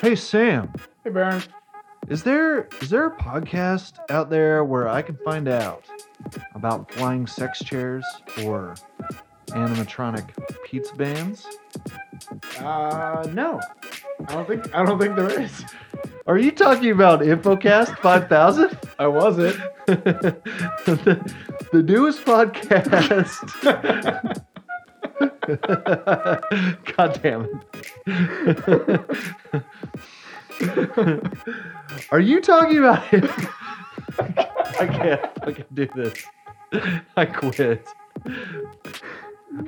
Hey Sam, Hey, Baron. is there is there a podcast out there where I can find out about flying sex chairs or animatronic pizza bands? Uh, no. I don't think I don't think there is. Are you talking about InfoCast 5000? I wasn't. the, the newest podcast. God damn it. Are you talking about it? I can't fucking do this. I quit.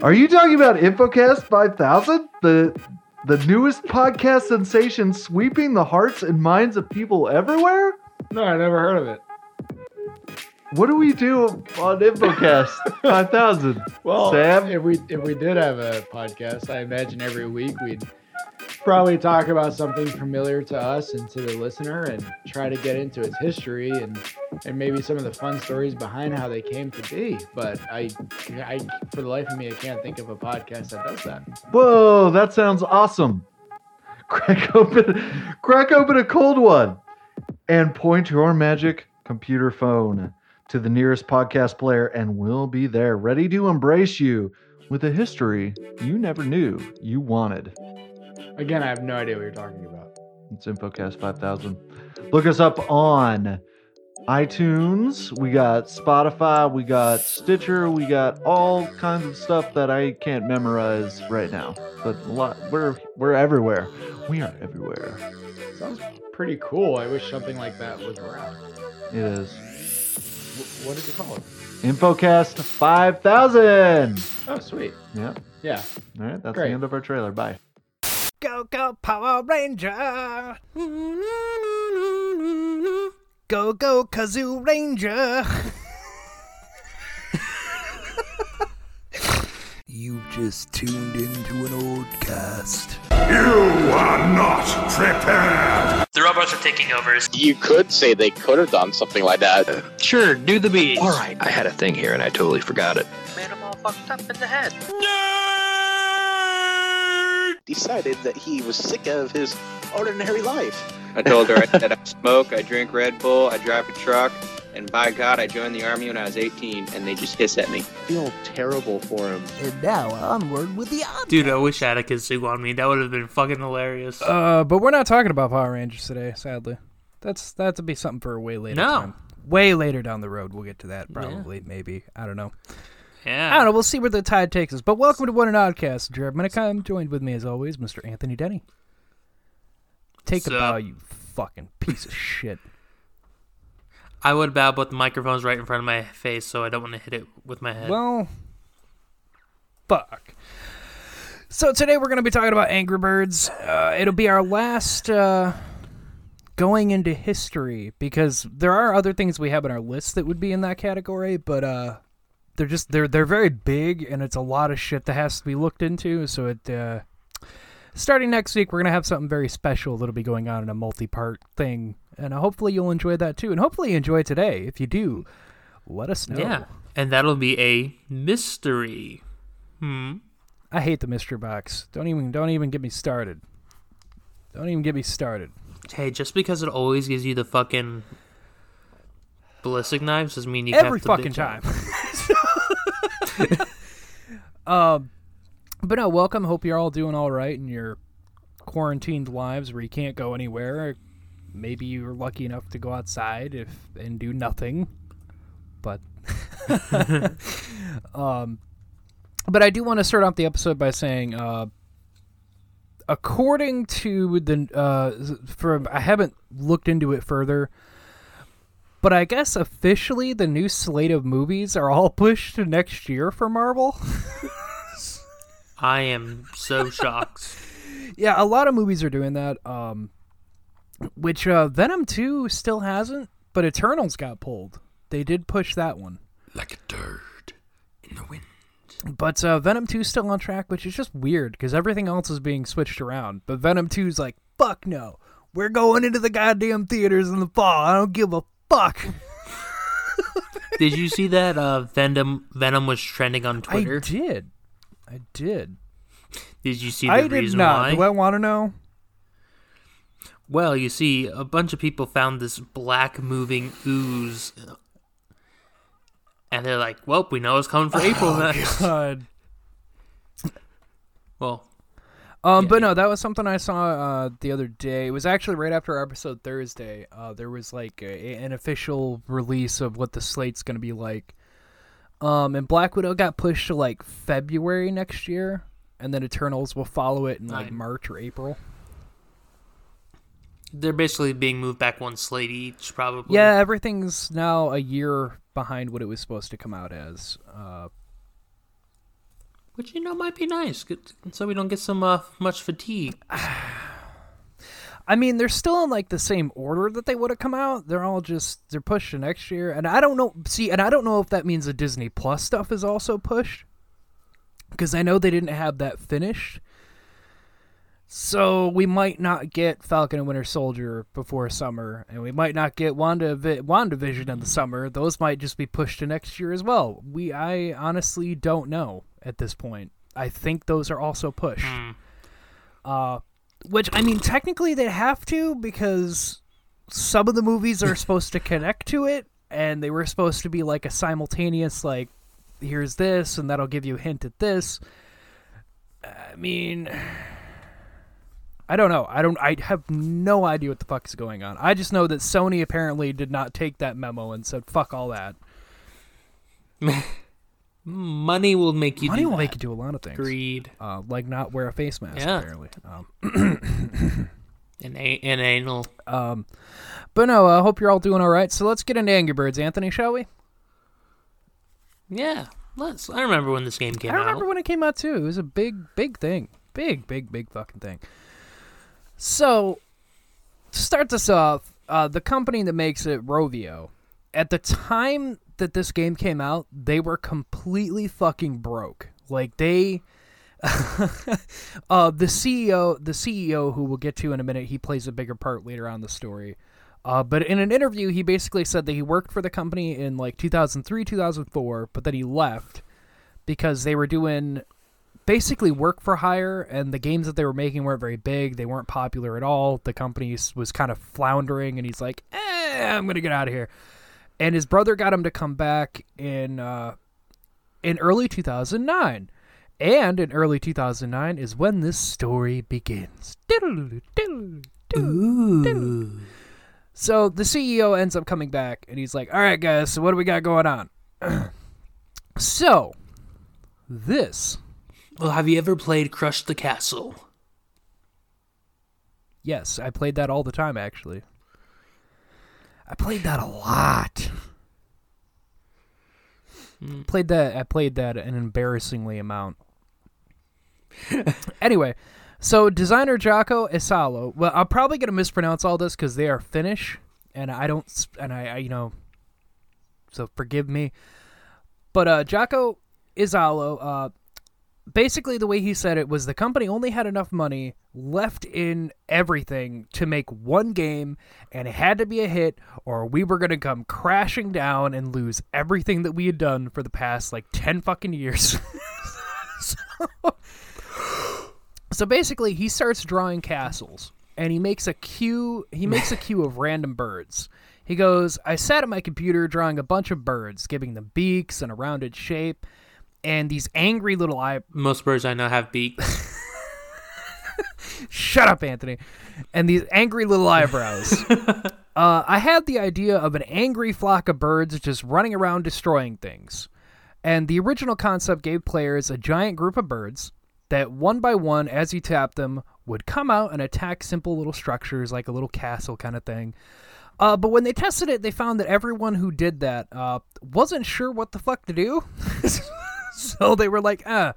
Are you talking about InfoCast 5000? The the newest podcast sensation sweeping the hearts and minds of people everywhere? No, I never heard of it. What do we do on InfoCast 5000? Well, Sam? if we if we did have a podcast, I imagine every week we'd probably talk about something familiar to us and to the listener, and try to get into its history and and maybe some of the fun stories behind how they came to be. But I, I for the life of me, I can't think of a podcast that does that. Whoa, that sounds awesome. Crack open crack open a cold one and point your magic computer phone to the nearest podcast player and we'll be there ready to embrace you with a history you never knew you wanted. Again, I have no idea what you're talking about. It's InfoCast 5000. Look us up on iTunes. We got Spotify. We got Stitcher. We got all kinds of stuff that I can't memorize right now. But a lot, we're we're everywhere. We are everywhere. Sounds pretty cool. I wish something like that was around. It is What did you call it? InfoCast 5000. Oh, sweet. Yeah. Yeah. All right. That's Great. the end of our trailer. Bye. Go, go, Power Ranger! Go, go, Kazoo Ranger! You've just tuned into an old cast. You are not prepared. The robots are taking over. You could say they could have done something like that. Sure, do the beat. All right, I had a thing here and I totally forgot it. Made them all fucked up in the head. Decided that he was sick of his ordinary life. I told her I said I smoke, I drink Red Bull, I drive a truck, and by God, I joined the army when I was 18, and they just hiss at me. I feel terrible for him. And now onward with the odd. Dude, I wish I had a kazoo on me. That would have been fucking hilarious. Uh, but we're not talking about Power Rangers today, sadly. That's that to be something for a way later No. time. Way later down the road, we'll get to that. Probably, maybe. I don't know. Yeah. I don't know. We'll see where the tide takes us. But welcome to What an Oddcast. Jared Minicom joined with me as always, Mr. Anthony Denny. Take a bow, you fucking piece of shit. I would bow, but the microphone's right in front of my face, so I don't want to hit it with my head. Well, fuck. So today we're going to be talking about Angry Birds. Uh, it'll be our last uh, going into history because there are other things we have on our list that would be in that category, but uh, they're just they're they're very big and it's a lot of shit that has to be looked into. So it uh, starting next week we're gonna have something very special that'll be going on in a multi-part thing, and uh, hopefully you'll enjoy that too, and hopefully you enjoy today. If you do, let us know. yeah. And that'll be a mystery. Hmm. I hate the mystery box. Don't even don't even get me started. Don't even get me started. Hey, just because it always gives you the fucking ballistic knives doesn't mean you Every have to fucking time. um, but no, welcome. Hope you're all doing all right in your quarantined lives where you can't go anywhere. Maybe you were lucky enough to go outside if and do nothing. But um, but I do want to start off the episode by saying, uh, according to the uh, from I haven't looked into it further, but I guess officially the new slate of movies are all pushed to next year for Marvel. I am so shocked. yeah, a lot of movies are doing that. Um, which uh, Venom two still hasn't, but Eternals got pulled. They did push that one. Like a turd in the wind. But uh, Venom 2 is still on track, which is just weird because everything else is being switched around. But Venom 2 is like, fuck no. We're going into the goddamn theaters in the fall. I don't give a fuck. Did you see that uh, Venom Venom was trending on Twitter? I did. I did. Did you see the I did reason not. why? Do I want to know? Well, you see, a bunch of people found this black moving ooze. And they're like, well, we know it's coming for April next. God. Well, Um, Yeah, but yeah. no, that was something I saw uh, the other day. It was actually right after our episode Thursday. Uh, there was like a, an official release of what the slate's going to be like. Um, and Black Widow got pushed to like February next year, and then Eternals will follow it in like. March or April. They're basically being moved back one slate each, probably. Yeah, everything's now a year behind what it was supposed to come out as. Uh, Which, you know, might be nice. So we don't get some uh, much fatigue. I mean, they're still in like the same order that they would have come out. They're all just they're pushed to next year, and I don't know. See, and I don't know if that means the Disney Plus stuff is also pushed because I know they didn't have that finished. So we might not get Falcon and Winter Soldier before summer, and we might not get Wanda WandaVision in the summer. Those might just be pushed to next year as well. We I honestly don't know at this point. I think those are also pushed. Uh, which I mean, technically they have to because some of the movies are supposed to connect to it, and they were supposed to be like a simultaneous like, here's this, and that'll give you a hint at this. I mean, I don't know. I don't. I have no idea what the fuck is going on. I just know that Sony apparently did not take that memo and said fuck all that. Money will make you Money do will that. make you do a lot of things. Greed Uh, like not wear a face mask Yeah. apparently. Um, and, a- and anal. Um, but no, I hope you're all doing all right. So let's get into Angry Birds, Anthony, shall we? Yeah, let's. I remember when this game came out. I remember out. when it came out too. It was a big, big thing. Big, big, big fucking thing. So, to start this off, uh, the company that makes it, Rovio, at the time that this game came out, they were completely fucking broke. Like they, uh, the CEO, the CEO who we'll get to in a minute, he plays a bigger part later on in the story. Uh, but in an interview, he basically said that he worked for the company in like 2003, 2004, but that he left because they were doing basically work for hire and the games that they were making weren't very big. They weren't popular at all. The company was kind of floundering and he's like eh, i'm gonna get out of here. And his brother got him to come back in uh, in early 2009 and in early 2009 is when this story begins. So the ceo ends up coming back and he's like all right guys so what do we got going on? So this Well, have you ever played Crush the Castle? Yes, I played that all the time actually. I played that a lot. Played that I played that an embarrassingly amount. anyway, so designer Jaakko Iisalo. Well, I'm probably going to mispronounce all this cuz they are Finnish and I don't and I, I you know so forgive me. But uh Jaakko Iisalo uh basically the way he said it was the company only had enough money left in everything to make one game and it had to be a hit or we were going to come crashing down and lose everything that we had done for the past like 10 fucking years. So, so basically he starts drawing castles and he makes a queue he makes a queue of random birds. He goes i sat at my computer drawing a bunch of birds giving them beaks and a rounded shape and these angry little eye Most birds I know have beaks. Shut up, Anthony. And these angry little eyebrows. uh, I had the idea of an angry flock of birds just running around destroying things. And the original concept gave players a giant group of birds that one by one, as you tap them, would come out and attack simple little structures like a little castle kind of thing. Uh, but when they tested it, they found that everyone who did that uh, wasn't sure what the fuck to do. so they were like, ah,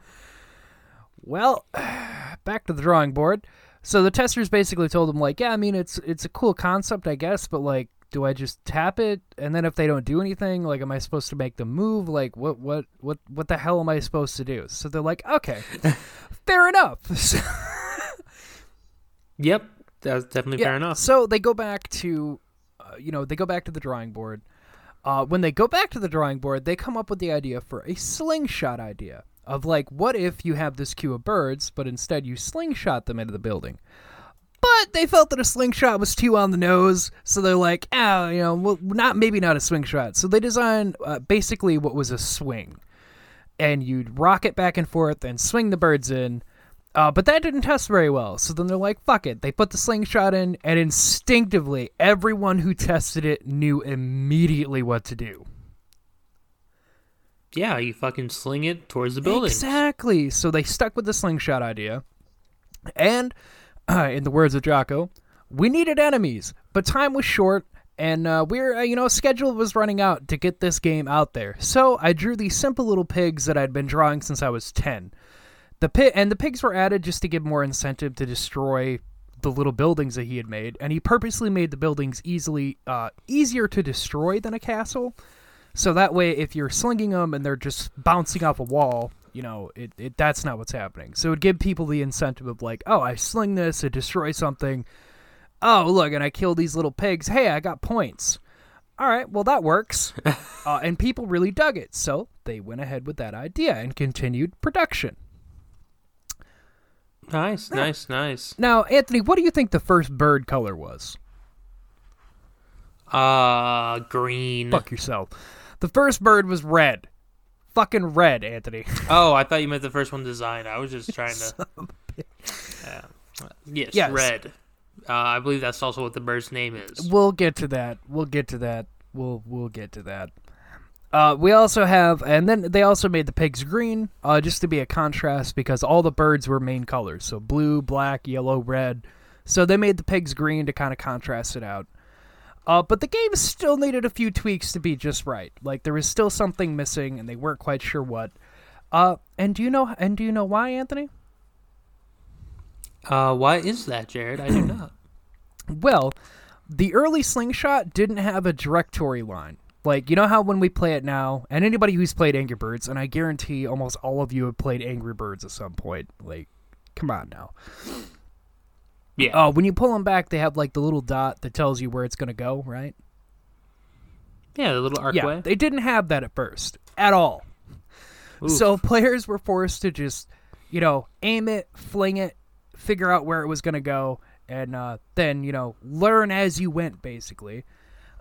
well, back to the drawing board. So the testers basically told them like, yeah, I mean it's it's a cool concept, I guess, but like, do I just tap it and then if they don't do anything, like, am I supposed to make them move? Like, what what what what the hell am I supposed to do? So they're like, okay, fair enough. yep, that's definitely Yeah, fair enough. So they go back to, uh, you know, they go back to the drawing board. Uh, when they go back to the drawing board, they come up with the idea for a slingshot idea of like, what if you have this queue of birds, but instead you slingshot them into the building? But they felt that a slingshot was too on the nose, so they're like, ah, you know, well, not maybe not a slingshot. So they designed uh, basically what was a swing, and you'd rock it back and forth and swing the birds in. Uh, but that didn't test very well. So then they're like, fuck it. They put the slingshot in, and instinctively, everyone who tested it knew immediately what to do. Yeah, you fucking sling it towards the building. Exactly. So they stuck with the slingshot idea. And, uh, in the words of Jocko, we needed enemies, but time was short, and uh, we're, uh, you know, schedule was running out to get this game out there. So I drew these simple little pigs that I'd been drawing since I was 10. The pit and the pigs were added just to give more incentive to destroy the little buildings that he had made, and he purposely made the buildings easily uh, easier to destroy than a castle. So that way, if you're slinging them and they're just bouncing off a wall, you know, it, it that's not what's happening. So it would give people the incentive of like, oh, I sling this, it destroys something. Oh, look, and I kill these little pigs. Hey, I got points. All right, well that works. uh, and people really dug it, so they went ahead with that idea and continued production. Nice, nice, nice. Now, Anthony, what do you think the first bird color was? Uh, green. Fuck yourself. The first bird was red. Fucking red, Anthony. Oh, I thought you meant the first one designed. I was just trying to. Yeah. Yes, Yes. red. Uh, I believe that's also what the bird's name is. We'll get to that. We'll get to that. We'll we'll get to that. Uh, we also have, and then they also made the pigs green, uh, just to be a contrast because all the birds were main colors, so blue, black, yellow, red. So they made the pigs green to kind of contrast it out. Uh, but the game still needed a few tweaks to be just right. Like there was still something missing, and they weren't quite sure what. Uh, and do you know? And do you know why, Anthony? Uh, why is that, Jared? I do not. Well, the early slingshot didn't have a directory line. Like, you know how when we play it now, and anybody who's played Angry Birds, and I guarantee almost all of you have played Angry Birds at some point. Like, come on now. Yeah. Oh, when you pull them back, they have like the little dot that tells you where it's going to go, right? Yeah, the little Yeah, they didn't have that at first at all. Oof. So players were forced to just, you know, aim it, fling it, figure out where it was going to go, and uh, then, you know, learn as you went, basically.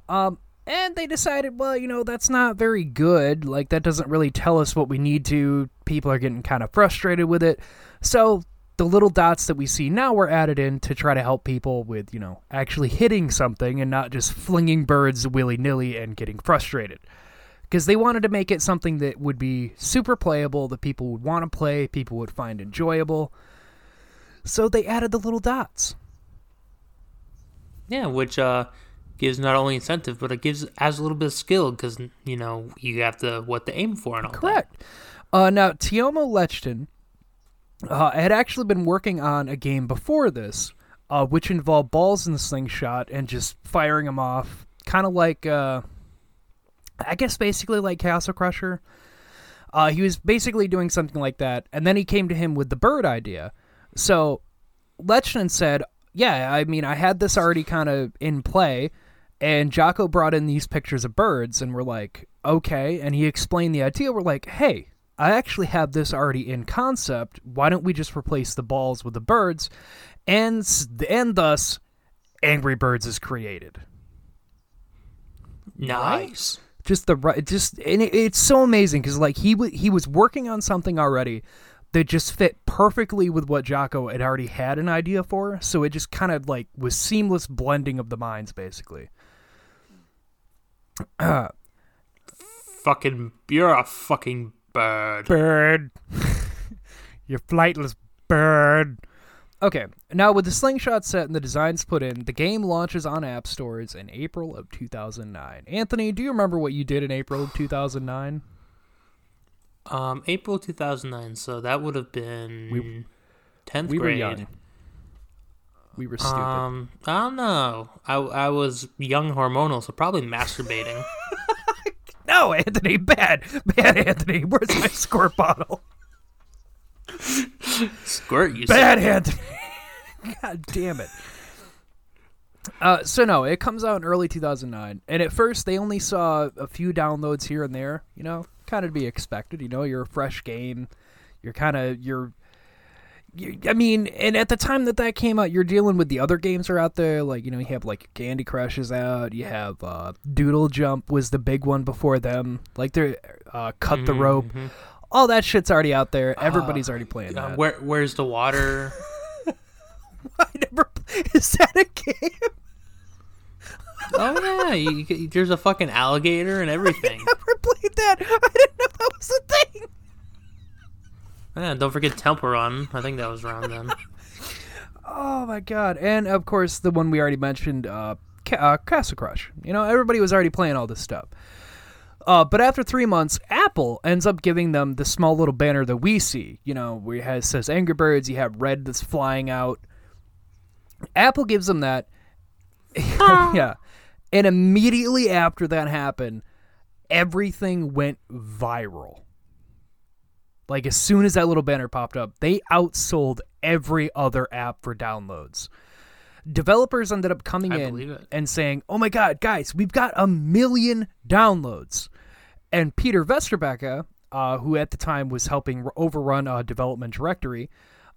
Um, and they decided, well, you know, that's not very good. Like, that doesn't really tell us what we need to. People are getting kind of frustrated with it. So the little dots that we see now were added in to try to help people with, you know, actually hitting something and not just flinging birds willy nilly and getting frustrated. Because they wanted to make it something that would be super playable, that people would want to play, people would find enjoyable. So they added the little dots. Yeah, which uh gives not only incentive, but it gives adds a little bit of skill because you know you have to what to aim for and all that. Correct. Uh, now, Tiomo Lechton uh, had actually been working on a game before this, uh, which involved balls in the slingshot and just firing them off, kind of like, uh, I guess, basically like Castle Crusher. Uh, he was basically doing something like that, and then he came to him with the bird idea. So Lechton said, "Yeah, I mean, I had this already kind of in play." And Jocko brought in these pictures of birds, and we're like, okay. And he explained the idea. We're like, hey, I actually have this already in concept. Why don't we just replace the balls with the birds? And and thus, Angry Birds is created. Nice. Just the right, just and it, it's so amazing because like he w- he was working on something already that just fit perfectly with what Jocko had already had an idea for. So it just kind of like was seamless blending of the minds, basically. Fucking, you're a fucking bird. bird. you flightless bird. Okay, now with the slingshot set and the designs put in, the game launches on app stores in April of 2009. Anthony, do you remember what you did in April of 2009? Um, April 2009. So that would have been tenth we were grade. young. We were stupid. Um, I don't know. I I was young hormonal, so probably masturbating. no, Anthony, bad, bad, Anthony. Where's my squirt bottle? Squirt, you Bad said. Anthony. God damn it. Uh, so no, it comes out in early 2009, and at first they only saw a few downloads here and there. You know, kind of to be expected. You know, you're a fresh game. You're kind of you're you- I mean, and at the time that that came out, you're dealing with the other games are out there. Like you know, you have like Candy Crush is out. You have uh, Doodle Jump was the big one before them. Like they're uh, Cut the Rope. Mhm. All that shit's already out there. Everybody's already playing Uh, that. where where's the water? I never. Is that a game? oh yeah, you, you- there's a fucking alligator and everything. I never played that. I didn't know that was a thing. Yeah, don't forget Temple Run. I think that was around then. Oh my god! And of course, the one we already mentioned, uh, Ca- uh, Castle Crush. You know, everybody was already playing all this stuff. Uh, but after three months, Apple ends up giving them the small little banner that we see. You know, where it has says Angry Birds. You have red that's flying out. Apple gives them that. yeah, and immediately after that happened, everything went viral. Like as soon as that little banner popped up, they outsold every other app for downloads. Developers ended up coming I in and saying, "Oh my god, guys, we've got a million downloads." And Peter Vesterbacka, uh, who at the time was helping r- overrun uh, Development Directory,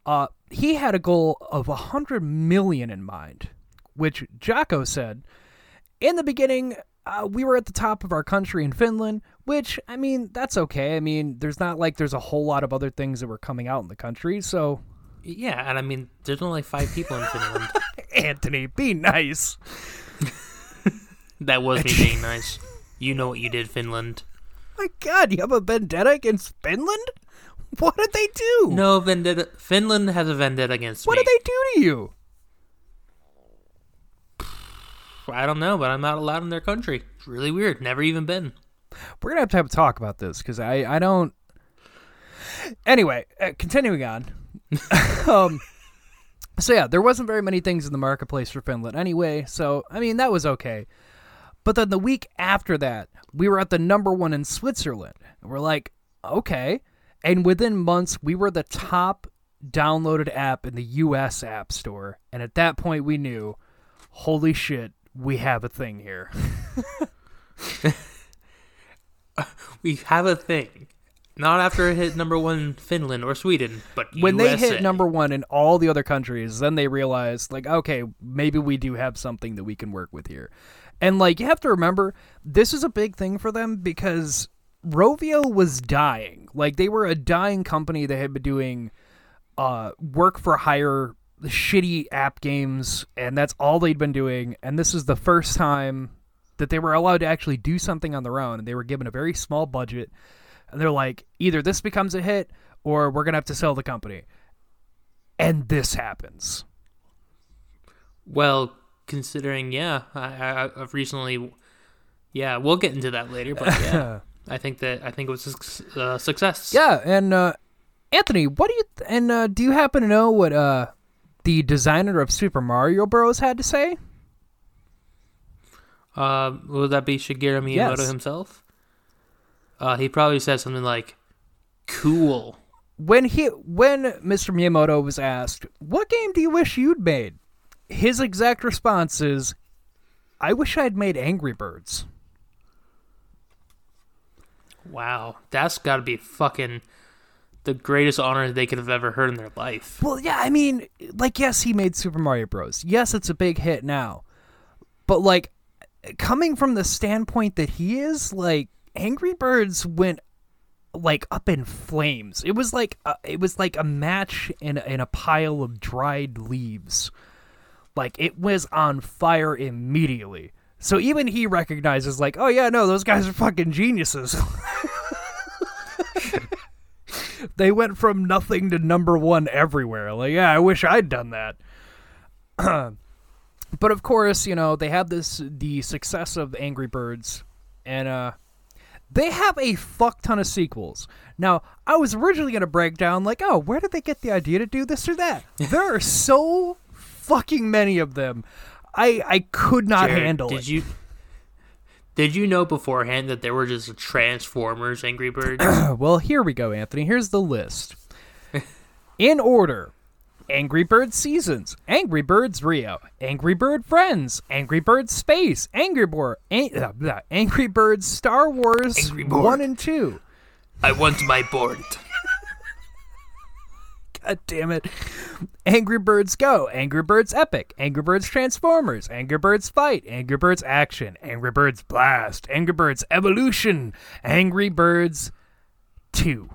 uh, he had a goal of 100 million in mind, which Jocko said, in the beginning, uh, we were at the top of our country in Finland, which, I mean, that's okay. I mean, there's not like there's a whole lot of other things that were coming out in the country, so. Yeah, and I mean, there's only five people in Finland. Anthony, be nice. That was me being nice. You know what you did, Finland. My god, you have a vendetta against Finland? What did they do? No vendetta. Finland has a vendetta against What me. did they do to you? I don't know, but I'm not allowed in their country. It's really weird. Never even been. We're gonna have to have a talk about this because I I don't. Anyway, uh, continuing on. um. So yeah, there wasn't very many things in the marketplace for Finland anyway. So I mean that was okay. But then the week after that, we were at the number one in Switzerland, and we're like, okay. And within months, we were the top downloaded app in the U.S. App Store, and at that point, we knew, holy shit, we have a thing here. We have a thing. Not after it hit number one in Finland or Sweden, but when they hit number one in all the other countries, then they realize like, okay, maybe we do have something that we can work with here. And like you have to remember, this is a big thing for them because Rovio was dying. Like they were a dying company that had been doing uh, work for hire shitty app games, and that's all they'd been doing. And this is the first time that they were allowed to actually do something on their own, and they were given a very small budget. And they're like, either this becomes a hit, or we're gonna have to sell the company. And this happens. Well, considering, yeah, I, I, I've recently, yeah, we'll get into that later, but yeah, I think that I think it was a uh, success. Yeah, and uh, Anthony, what do you th- and uh, do you happen to know what uh, the designer of Super Mario Bros. had to say? Uh, would that be Shigeru Miyamoto Yes. himself? Uh, he probably said something like, "Cool." when he when Mr. Miyamoto was asked, "What game do you wish you'd made?" His exact response is, "I wish I'd made Angry Birds." Wow, that's got to be fucking the greatest honor they could have ever heard in their life. Well, yeah, I mean, like yes, he made Super Mario Bros. Yes, it's a big hit now. But like coming from the standpoint that he is, like Angry Birds went like up in flames. It was like it was like a match in in a pile of dried leaves. Like it was on fire immediately. So even he recognizes like, "Oh yeah, no, those guys are fucking geniuses." they went from nothing to number 1 everywhere. Like, yeah, I wish I'd done that. but of course, you know, they have this the success of Angry Birds and uh they have a fuck ton of sequels. Now, I was originally going to break down like, "Oh, where did they get the idea to do this or that?" there are so fucking many of them. I I could not Jared, handle did it. you did you know beforehand that there were just Transformers Angry Birds? well, here we go, Anthony. Here's the list. In order. Angry Bird Seasons, Angry Birds Rio, Angry Bird Friends, Angry Birds Space, Angry Bird, uh, blah, Angry Birds Star Wars Angry 1 and 2, I want my board. God damn it. Angry Birds Go, Angry Birds Epic, Angry Birds Transformers, Angry Birds Fight, Angry Birds Action, Angry Birds Blast, Angry Birds Evolution, Angry Birds 2.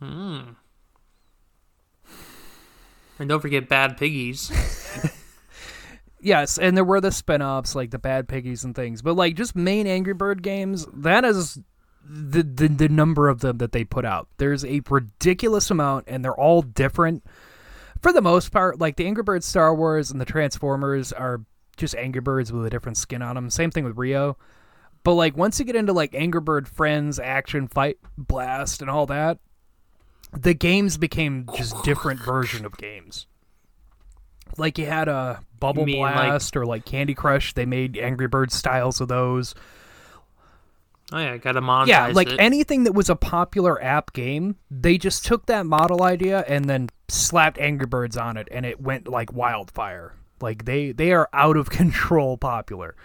Hmm. And don't forget Bad Piggies. Yes, and there were the spin-offs like the Bad Piggies and things, but like just main Angry Bird games, that is the, the the number of them that they put out. There's a ridiculous amount and they're all different. For the most part, like the Angry Birds Star Wars and the Transformers are just Angry Birds with a different skin on them. Same thing with Rio. But like once you get into like Angry Bird Friends, Action, Fight, Blast and all that, the games became just different version of games. Like you had uh, a Bubble mean, like- Blast or like Candy Crush. They made Angry Bird styles of those. Oh yeah, gotta monetize yeah, like it. anything that was a popular app game, they just took that model idea and then slapped Angry Birds on it, and it went like wildfire. Like they they are out of control popular.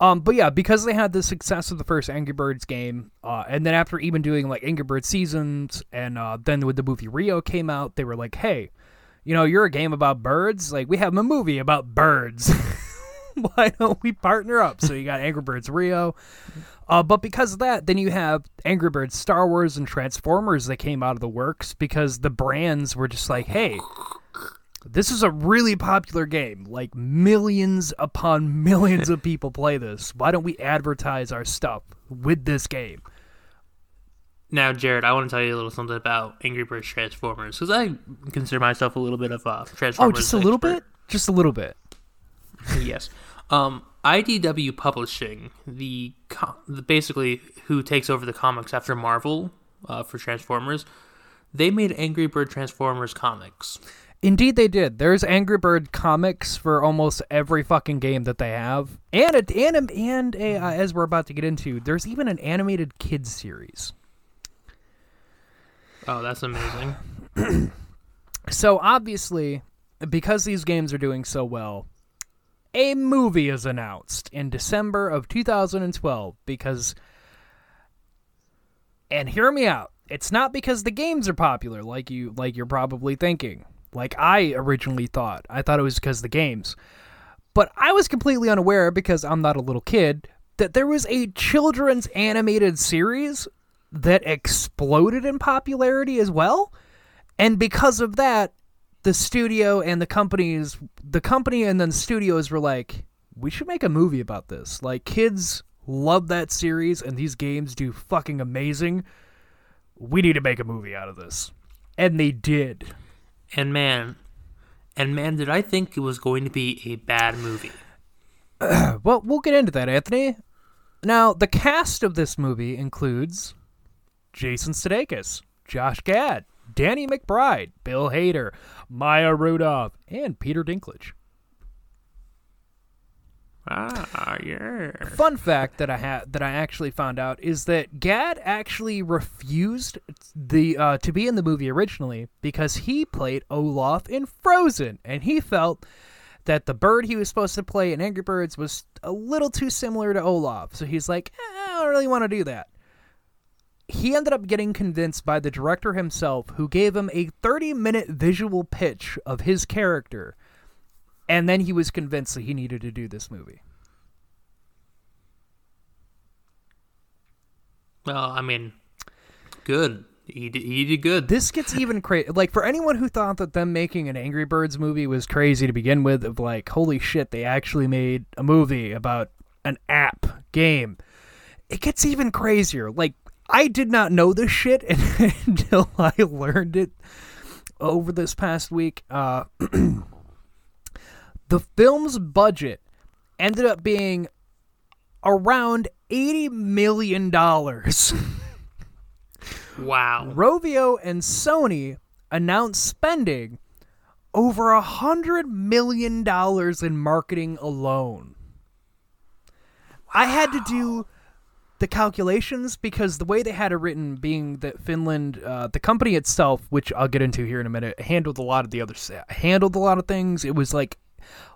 Um, but yeah, because they had the success of the first Angry Birds game, uh, and then after even doing like Angry Birds seasons, and uh, then when the movie Rio came out, they were like, "Hey, you know, you're a game about birds. Like we have a movie about birds. Why don't we partner up?" So you got Angry Birds Rio, uh, but because of that, then you have Angry Birds Star Wars and Transformers that came out of the works because the brands were just like, "Hey." This is a really popular game. Like millions upon millions of people play this. Why don't we advertise our stuff with this game? Now, Jared, I want to tell you a little something about Angry Birds Transformers because I consider myself a little bit of a Transformers. Oh, just a little bit? Just a little bit. yes. Um, IDW Publishing, the, co- the basically who takes over the comics after Marvel uh, for Transformers, they made Angry Bird Transformers comics. Indeed, they did. There's Angry Bird comics for almost every fucking game that they have, and a, and a, and a, uh, as we're about to get into, there's even an animated kids series. Oh, that's amazing. So obviously, because these games are doing so well, a movie is announced in December of 2012 because and hear me out. It's not because the games are popular like you like you're probably thinking. Like I originally thought. I thought it was because the games. But I was completely unaware because I'm not a little kid that there was a children's animated series that exploded in popularity as well. And because of that, the studio and the companies, the company and then the studios were like, we should make a movie about this. Like, kids love that series and these games do fucking amazing. We need to make a movie out of this. And they did. And man, and man, did I think it was going to be a bad movie. Well, we'll get into that, Anthony. Now, the cast of this movie includes Jason Sudeikis, Josh Gad, Danny McBride, Bill Hader, Maya Rudolph, and Peter Dinklage. Ah, yeah. Fun fact that I had that I actually found out is that Gad actually refused the uh, to be in the movie originally because he played Olaf in Frozen, and he felt that the bird he was supposed to play in Angry Birds was a little too similar to Olaf. So he's like, eh, I don't really want to do that. He ended up getting convinced by the director himself, who gave him a 30 minute visual pitch of his character, and then he was convinced that he needed to do this movie. Well, I mean, good. He did, he did good. This gets even crazy. Like for anyone who thought that them making an Angry Birds movie was crazy to begin with, of like, holy shit, they actually made a movie about an app game. It gets even crazier. Like I did not know this shit until I learned it over this past week. Uh, the film's budget ended up being around eighty million dollars. Wow. Rovio and Sony announced spending over a hundred million dollars in marketing alone. I had to do the calculations because the way they had it written, being that Finland, uh, the company itself, which I'll get into here in a minute, handled a lot of the other handled a lot of things. It was like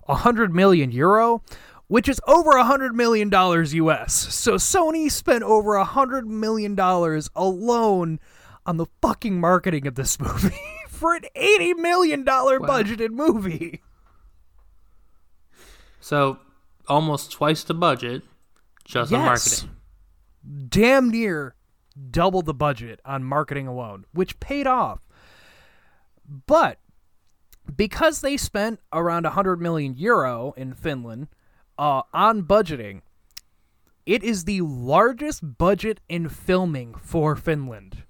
a hundred million euro, which is over a hundred million dollars US. So Sony spent over a hundred million dollars alone on the fucking marketing of this movie for an eighty million dollar Wow. budgeted movie. So almost twice the budget just on Yes. marketing. Damn near double the budget on marketing alone, which paid off. But because they spent around 100 million euro in Finland uh, on budgeting, it is the largest budget in filming for Finland.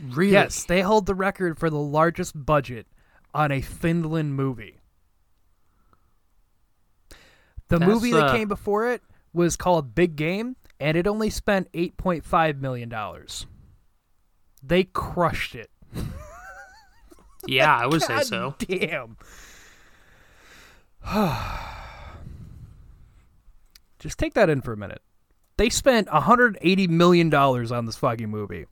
Really? Yes, they hold the record for the largest budget on a Finland movie. The That's, movie that uh, came before it was called Big Game, and it only spent $8.5 million. They crushed it. Yeah, I would say so. Damn. Just take that in for a minute. They spent 180 million dollars on this fucking movie.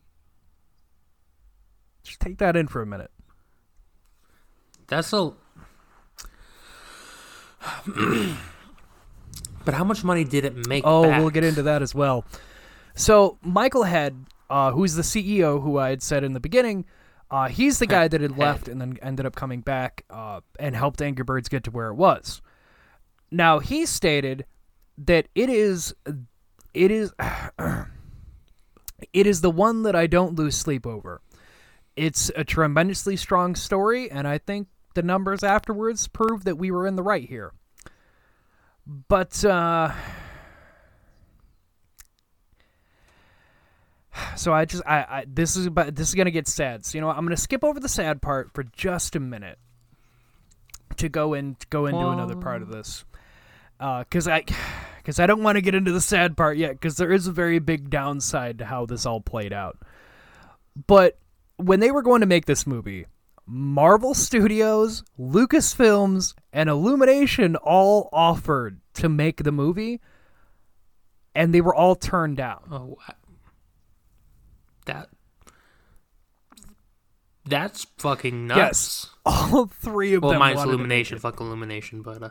Just take that in for a minute. That's a. but how much money did it make? Oh, back? we'll get into that as well. So Mikael Hed, uh, who's the CEO, who I had said in the beginning, uh, he's the guy that had left and then ended up coming back uh, and helped Angry Birds get to where it was. Now he stated that it is, it is, it is the one that I don't lose sleep over. It's a tremendously strong story, and I think the numbers afterwards prove that we were in the right here. But uh, so I just I, I this is about this is gonna get sad. So you know what? I'm gonna skip over the sad part for just a minute to go in go into another part of this. Because I because I don't want to get into the sad part yet because there is a very big downside to how this all played out. But when they were going to make this movie, Marvel Studios, Lucasfilms, and Illumination all offered to make the movie, and they were all turned down. Oh, wow. that. That's fucking nuts. Yes, all three of Well, them. mine's wanted Illumination. Fuck Illumination, but uh,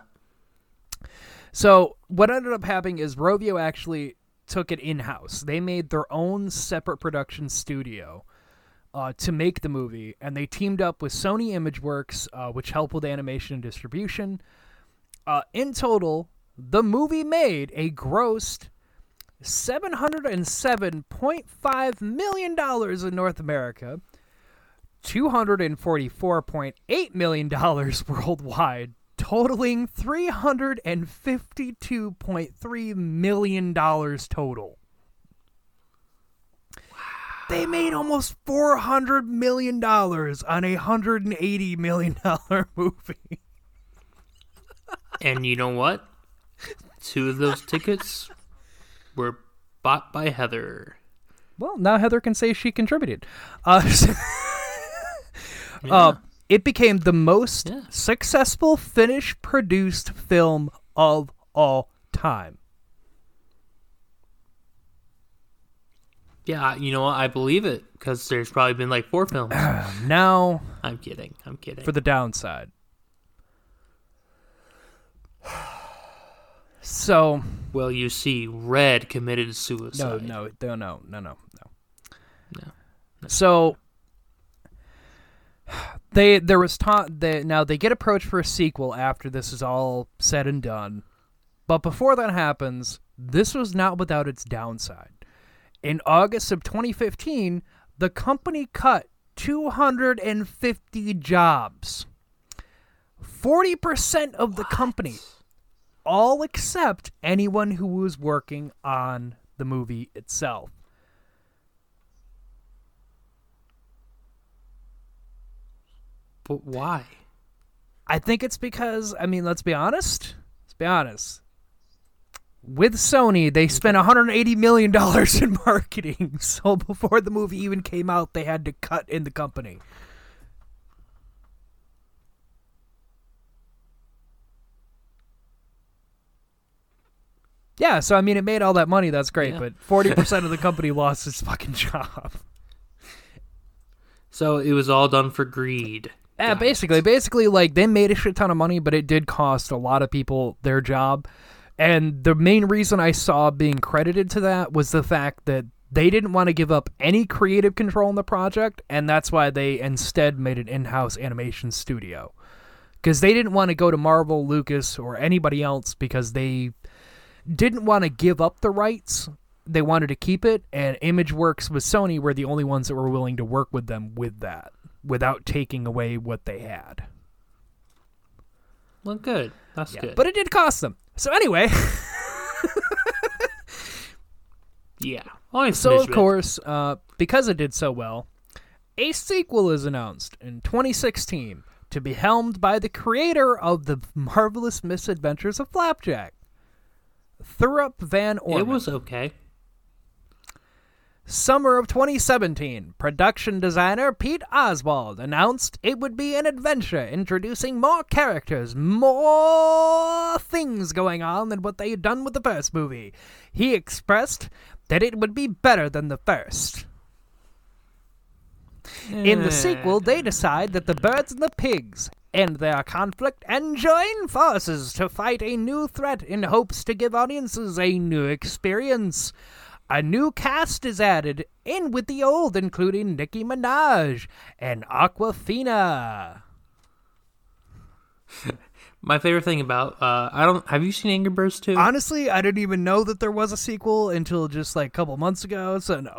So what ended up happening is Rovio actually took it in house. They made their own separate production studio uh, to make the movie, and they teamed up with Sony ImageWorks, uh, which helped with animation and distribution. Uh, in total, the movie made a grossed seven hundred and seven point five million dollars in North America. $244.8 million worldwide, totaling $352.3 million total. They made almost $400 million on a $180 million movie. and you know what? Two of those tickets were bought by Heather. Well, now Heather can say she contributed. Uh, uh, it became the most Yeah. successful Finnish produced film of all time. Yeah, you know what? I believe it because there's probably been like four films. Now, I'm kidding. I'm kidding. for the downside. So, well, you see, Red committed suicide. no, no, no, no, no, no, No. So, they there was ta- they, now they get approached for a sequel after this is all said and done, but before that happens, this was not without its downside. In August of 2015, the company cut 250 jobs. 40% of the company, all except anyone who was working on the movie itself. But why? I think it's because, I mean, let's be honest. Let's be honest. With Sony, they spent 180 million dollars in marketing. So before the movie even came out, they had to cut in the company. Yeah, so I mean, it made all that money. That's great, Yeah. but 40% of the company lost its fucking job. So it was all done for greed. Yeah, basically, basically, like they made a shit ton of money, but it did cost a lot of people their job. And the main reason I saw being credited to that was the fact that They didn't want to give up any creative control in the project, and that's why they instead made an in house animation studio. Because they didn't want to go to Marvel, Lucas, or anybody else because they didn't want to give up the rights. They wanted to keep it, and ImageWorks with Sony were the only ones that were willing to work with them with that without taking away what they had. Well, good. That's Yeah, good. But it did cost them. So, anyway. yeah. A So, smidge of course, uh, because it did so well, a sequel is announced in 2016 to be helmed by the creator of the marvelous misadventures of Flapjack, Thurop Van Orman. it was okay. Summer of 2017, production designer Pete Oswald announced it would be an adventure introducing more characters, more things going on than what they had done with the first movie. He expressed that it would be better than the first. In the sequel, they eh. decide that the birds and the pigs end their conflict and join forces to fight a new threat in hopes to give audiences a new experience. A new cast is added, in with the old, including Nicki Minaj and Awkwafina. My favorite thing about uh, I don't have you seen Angry Birds 2? Honestly, I didn't even know that there was a sequel until just like a couple months ago, so no.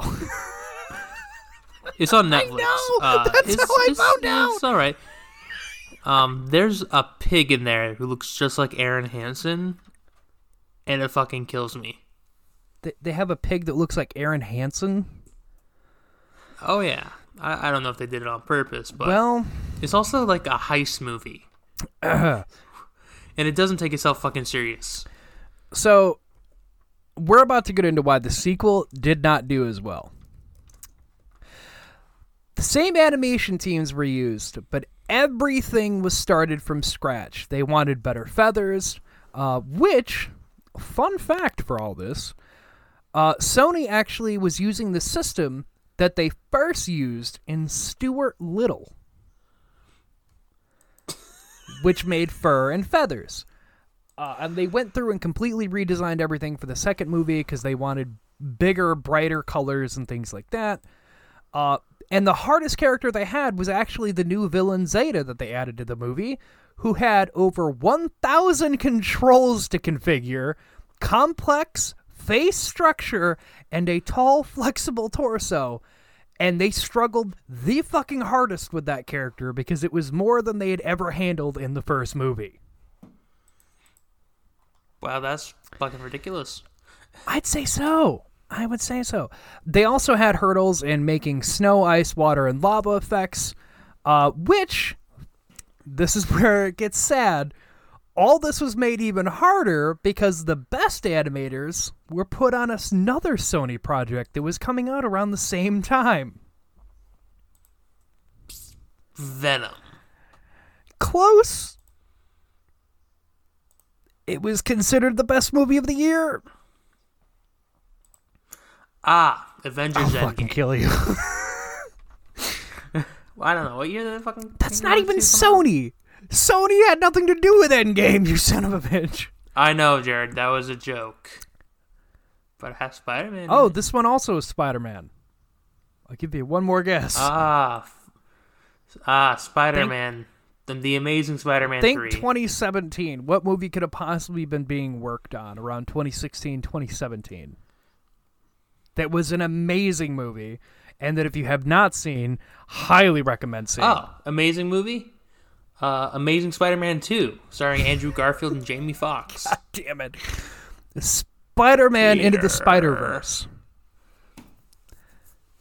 It's on Netflix. I know! Uh, That's how I found out! It's all right. Um, there's a pig in there who looks just like Aaron Hansen, and it fucking kills me. They, they have a pig that looks like Aaron Hansen. Oh yeah, I, I don't know if they did it on purpose, but Well, it's also like a heist movie, and it doesn't take itself fucking serious. so we're about to get into why the sequel did not do as well. The same animation teams were used, but everything was started from scratch. They wanted better feathers, uh, which, fun fact for all this, uh, Sony actually was using the system that they first used in Stuart Little, which made fur and feathers. Uh, and they went through and completely redesigned everything for the second movie because they wanted bigger, brighter colors and things like that. Uh, and the hardest character they had was actually the new villain Zeta that they added to the movie, who had over 1,000 controls to configure, complex face structure, and a tall, flexible torso. And they struggled the fucking hardest with that character because it was more than they had ever handled in the first movie. Wow, that's fucking ridiculous. I'd say so. I would say so. They also had hurdles in making snow, ice, water, and lava effects, uh, which, this is where it gets sad. All this was made even harder because the best animators were put on another Sony project that was coming out around the same time. Venom. Close. It was considered the best movie of the year. Ah, Avengers I'll Endgame. fucking kill you. Well, I don't know what year it fucking. That's not even? Sony. Sony had nothing to do with Endgame, you son of a bitch. I know, Jared. That was a joke. But it has Spider Man. Oh, this one also is Spider Man. I'll give you one more guess. Ah, f- ah, Spider Man, the, the Amazing Spider Man Think three. 2017. What movie could have possibly been being worked on around 2016, 2017? That was an amazing movie, and that if you have not seen, highly recommend seeing. oh, amazing movie. Uh, Amazing Spider Man two, starring Andrew Garfield and Jamie Foxx. Damn it. Spider Man into the Spider Verse.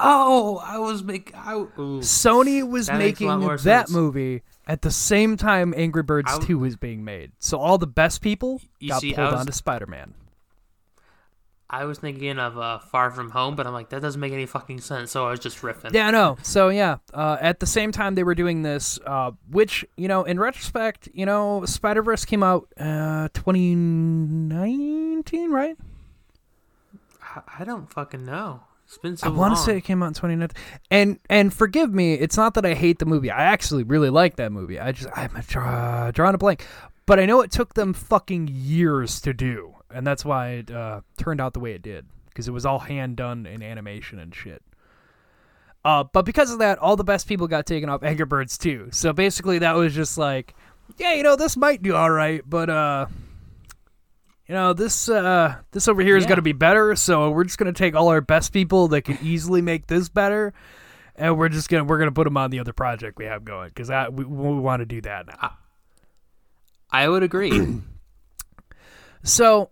Oh, I was making Sony was That makes a lot making that sense. movie at the same time Angry Birds w- 2 was being made. So all the best people You got see, pulled was- onto Spider Man. I was thinking of uh, Far From Home, but I'm like that doesn't make any fucking sense. So I was just riffing. Yeah, I know. So yeah, uh, at the same time they were doing this, uh, which you know, in retrospect, you know, Spider Verse came out uh, 2019, right? I, I don't fucking know. It's been so I want to say it came out in 2019. And and forgive me, it's not that I hate the movie. I actually really like that movie. I just I'm draw, drawing a blank, but I know it took them fucking years to do, and that's why it uh, turned out the way it did. because it was all hand done in animation and shit. Uh, but because of that, all the best people got taken off Angry Birds too. So basically, that was just like, yeah, you know, this might do all right, but uh, you know, this uh, this over here is Yeah. gonna be better. So we're just gonna take all our best people that can easily make this better, and we're just gonna we're gonna put them on the other project we have going because we we want to do that now. I would agree. So,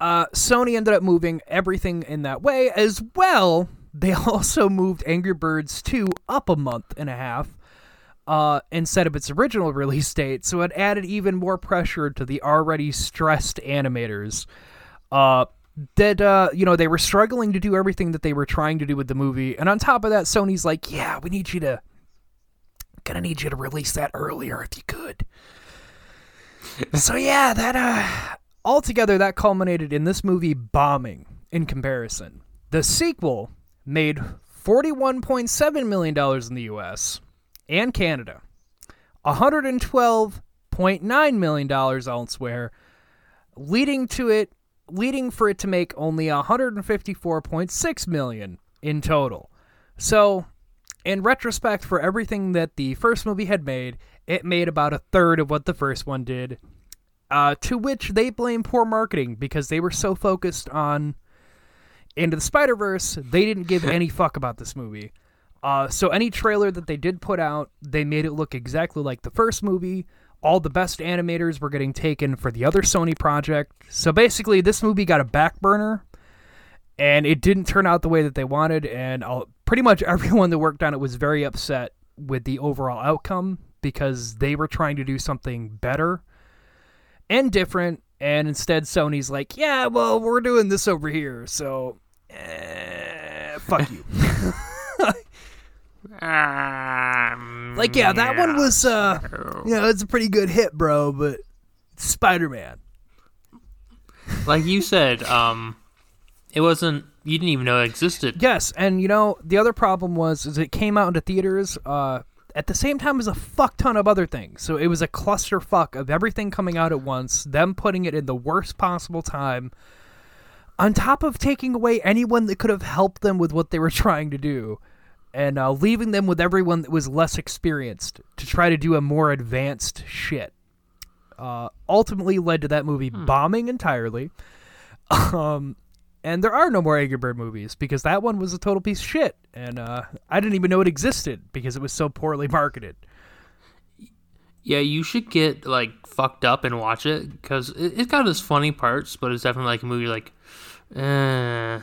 uh, Sony ended up moving everything in that way as well. They also moved Angry Birds 2 up a month and a half uh, instead of its original release date, so it added even more pressure to the already stressed animators. Uh, that uh, you know they were struggling to do everything that they were trying to do with the movie, and on top of that, Sony's like, "Yeah, we need you to, gonna need you to release that earlier if you could." so yeah, that uh, altogether that culminated in this movie bombing. In comparison, the sequel made $41.7 million in the US and Canada, $112.9 million elsewhere, leading to it leading for it to make only 154.6 million in total. So, in retrospect for everything that the first movie had made, it made about a third of what the first one did. Uh, to which they blame poor marketing because they were so focused on into the Spider Verse, they didn't give any fuck about this movie. Uh, so any trailer that they did put out, they made it look exactly like the first movie. All the best animators were getting taken for the other Sony project. So basically, this movie got a back burner, and it didn't turn out the way that they wanted. And all, pretty much everyone that worked on it was very upset with the overall outcome because they were trying to do something better and different. And instead, Sony's like, yeah, well, we're doing this over here. So, eh, fuck you. like, yeah, that one was, uh, you know, it's a pretty good hit, bro, but Spider Man. like you said, um, it wasn't. You didn't even know it existed. Yes, and you know the other problem was is it came out into theaters uh, at the same time as a fuck ton of other things. So it was a clusterfuck of everything coming out at once. Them putting it in the worst possible time, on top of taking away anyone that could have helped them with what they were trying to do, and uh, leaving them with everyone that was less experienced to try to do a more advanced shit. Uh, ultimately led to that movie bombing entirely. Um, and there are no more Angry Bird movies because that one was a total piece of shit, and uh, I didn't even know it existed because it was so poorly marketed. Yeah, you should get like fucked up and watch it because it, it's got its funny parts, but it's definitely like a movie like, uh,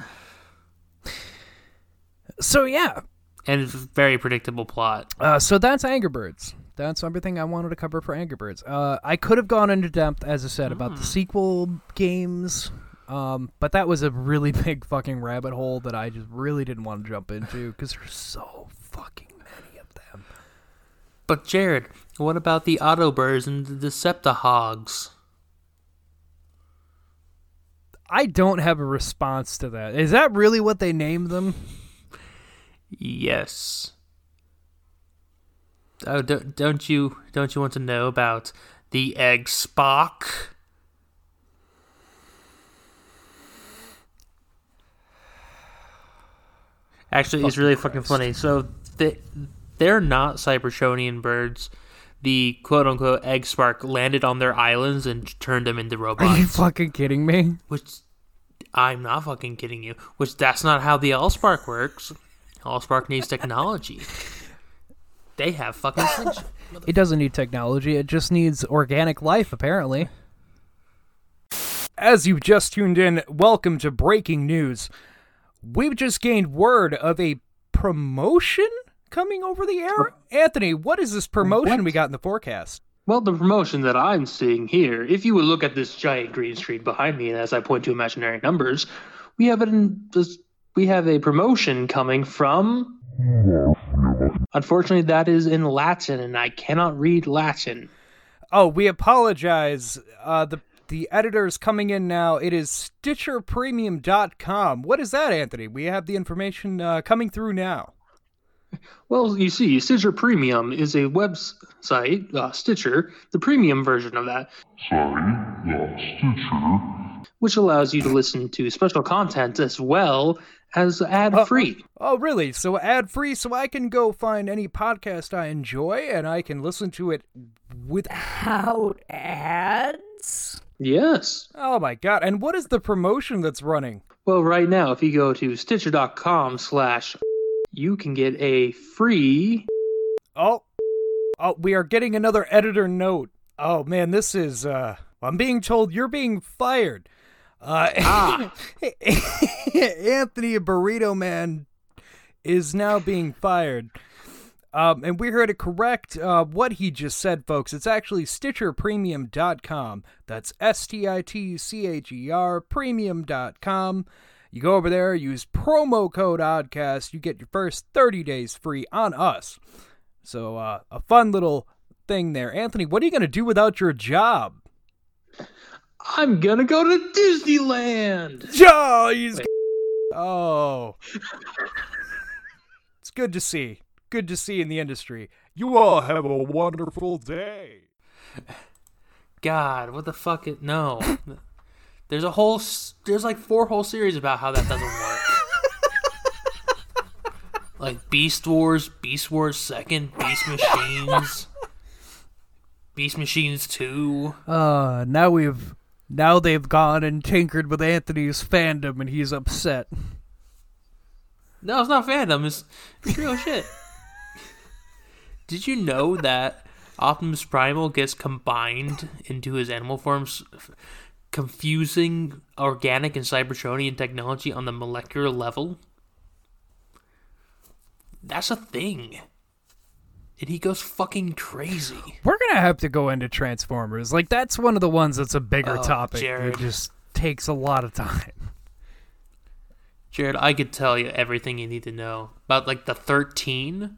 So yeah, and it's a very predictable plot. uh, so that's Angry Birds. That's everything I wanted to cover for Angry Birds. Uh, I could have gone into depth, as I said, about the sequel games, um, but that was a really big fucking rabbit hole that I just really didn't want to jump into because there's so fucking many of them. But Jared, what about the Autobirds and the Deceptihogs? I don't have a response to that. Is that really what they named them? Yes. Oh, don't, don't you don't you want to know about the Egg Spark? Actually, it's really fucking funny. So they they're not Cybertronian birds. The quote unquote egg spark landed on their islands and turned them into robots. Are you fucking kidding me? which I'm not fucking kidding you. Which that's not how the Allspark works. Allspark needs technology. They have fucking slingshot. It doesn't need technology, it just needs organic life, apparently. As you've just tuned in, welcome to breaking news. We've just gained word of a promotion coming over the air. Anthony, what is this promotion we got in the forecast? Well, the promotion that I'm seeing here, if you would look at this giant green screen behind me, and as I point to imaginary numbers, we have this. We have a promotion coming from. Unfortunately, that is in Latin, and I cannot read Latin. Oh, we apologize. Uh, the the editor's coming in now. It is StitcherPremium.com. What is that, Anthony? We have the information uh, coming through now. Well, you see, Stitcher Premium is a website, uh, Stitcher, the premium version of that. Sorry, uh, Stitcher which allows you to listen to special content as well as ad free. Oh, really? So ad free, so I can go find any podcast I enjoy and I can listen to it without ads? yes. Oh my god! And what is the promotion that's running? Well, right now, if you go to stitcher.com slash, you can get a free. Oh, oh, we are getting another editor note. Oh man, this is. uh I'm being told you're being fired. Uh, Anthony Burrito Man is now being fired. Um, and we heard it correct uh, what he just said, folks. It's actually StitcherPremium.com. That's S T I T C H E R Premium.com. You go over there, use promo code ODCAST. You get your first 30 days free on us. So, uh, a fun little thing there. Anthony, what are you going to do without your job? I'm gonna go to Disneyland. Oh, he's... oh. it's good to see. Good to see in the industry. You all have a wonderful day. God, what the fuck? It, no. There's a whole. There's like four whole series about how that doesn't work. like Beast Wars, Beast Wars Second, Beast Machines, Beast Machines Two. Uh, now we've now they've gone and tinkered with Anthony's fandom, and he's upset. No, it's not fandom. It's, it's real shit. Did you know that Optimus Primal gets combined into his animal forms, f- confusing organic and Cybertronian technology on the molecular level? That's a thing. And he goes fucking crazy. We're gonna have to go into Transformers. Like that's one of the ones that's a bigger Oh, topic. Jared. It just takes a lot of time. Jared, I could tell you everything you need to know about like the 13.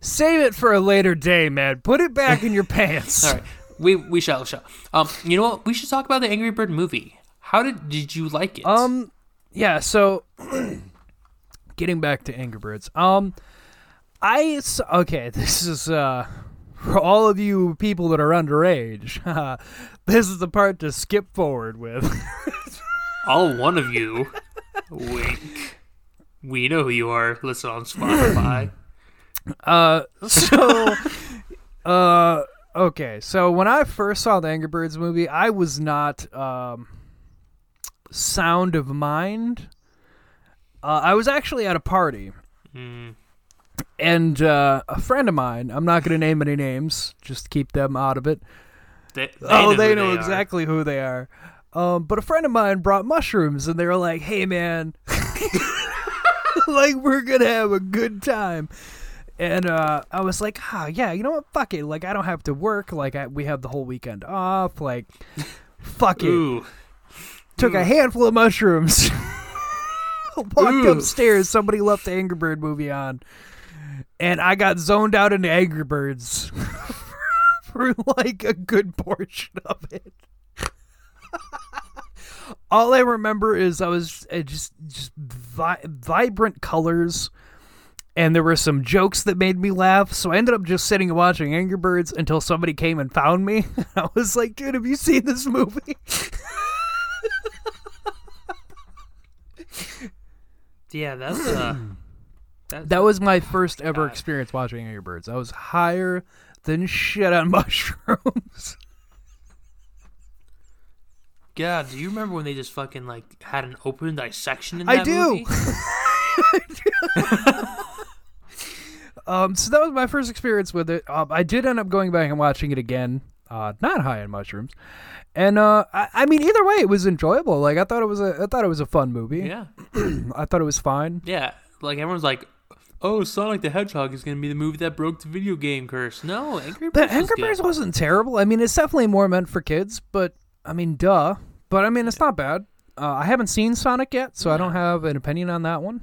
Save it for a later day, man. Put it back in your pants. All right. We we shall shall. Um, you know what? We should talk about the Angry Bird movie. How did did you like it? Um, yeah. So, getting back to Angry Birds. Um, I okay. This is uh for all of you people that are underage. this is the part to skip forward with. all one of you. Wink. We know who you are. Listen on Spotify. Uh, so, uh, okay. So when I first saw the Angry Birds movie, I was not um sound of mind. Uh, I was actually at a party. Mm. And uh, a friend of mine i'm not going to name any names just keep them out of it. They, they oh know they know are. exactly who they are. Um, but a friend of mine brought mushrooms and they were like hey man. Like we're gonna have a good time. And uh, i was like ah yeah you know what? Fuck it. Like i don't have to work. Like I, we have the whole weekend off. Like fuck it. Ooh. took a handful of mushrooms. Walked Ooh. upstairs. Somebody left the angry bird movie on and i got zoned out into angry birds for like a good portion of it all i remember is i was uh, just just vi- vibrant colors and there were some jokes that made me laugh so i ended up just sitting and watching angry birds until somebody came and found me i was like dude have you seen this movie Yeah, that's uh. That's, That was my first ever God. experience watching Angry Birds. I was higher than shit on mushrooms. God, do you remember when they just fucking like had an open dissection in I that do. movie? um, so that was my first experience with it. Um, I did end up going back and watching it again, uh, not high on mushrooms, and uh, I, I mean either way, it was enjoyable. Like I thought it was a, I thought it was a fun movie. Yeah, I thought it was fine. yeah. Like everyone's like, "Oh, Sonic the Hedgehog is gonna be the movie that broke the video game curse." No, Angry Birds. The was Angry. Birds wasn't terrible. I mean, it's definitely more meant for kids, but I mean, duh. But I mean, it's not bad. Uh, I haven't seen Sonic yet, so I don't have an opinion on that one.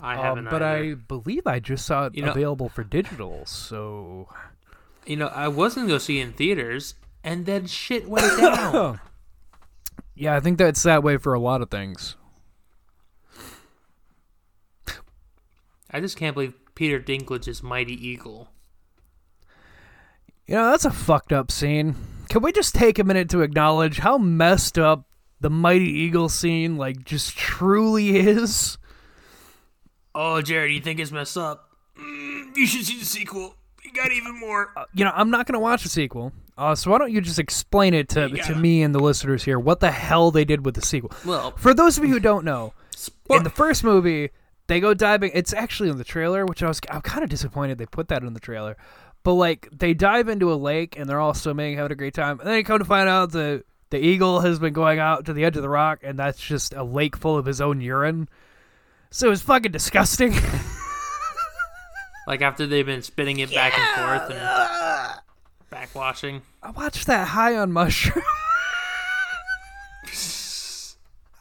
I Um, haven't. but either. I believe I just saw it You know- available for digital. So you know, I wasn't gonna go see it in theaters, and then shit went down. yeah, I think that's that way for a lot of things. I just can't believe Peter Dinklage's Mighty Eagle. You know, that's a fucked up scene. Can we just take a minute to acknowledge how messed up the mighty eagle scene like just truly is. Oh, Jared, you think it's messed up? Mm, you should see the sequel. You got even more. You know, I'm not gonna watch the sequel. Uh, so why don't you just explain it to to me and the listeners here what the hell they did with the sequel? Well, For those of you who don't know, in the first movie, they go diving. It's actually in the trailer, which I was I'm kind of disappointed they put that in the trailer. But like they dive into a lake and they're all swimming, having a great time, and then you come to find out the the eagle has been going out to the edge of the rock, and that's just a lake full of his own urine. So it's fucking disgusting. like after they've been spitting it back and forth and backwashing. I watched that high on mushroom.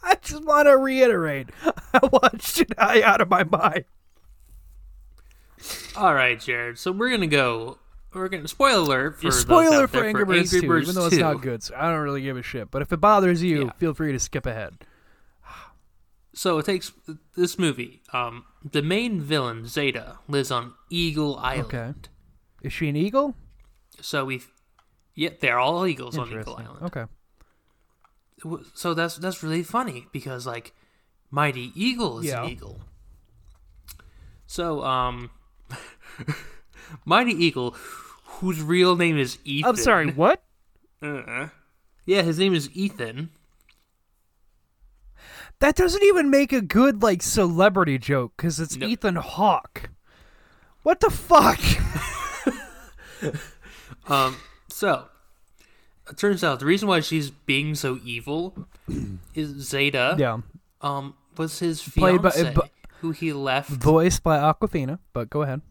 I just want to reiterate, I watched it out of my mind. All right, Jared. So we're gonna go. We're gonna spoiler alert for those Spoiler for there Angry Birds 2, Birds even though it's not good. So I don't really give a shit. But if it bothers you, Yeah. feel free to skip ahead. So it takes this movie. Um, the main villain Zeta lives on Eagle Island. Okay. Is she an eagle? So we, yeah, they're all eagles on Eagle Island. Okay. So that's that's really funny because like, Mighty Eagle is Yeah. an eagle. So um, Mighty Eagle, whose real name is Ethan. I'm sorry, what? Uh-uh. Yeah, his name is Ethan. That doesn't even make a good like celebrity joke because it's No. Ethan Hawke. What the fuck? Um, so it turns out the reason why she's being so evil is Zeta. yeah. Um, was his Played by- fiance bu- who he left. Voiced by Awkwafina, but go ahead.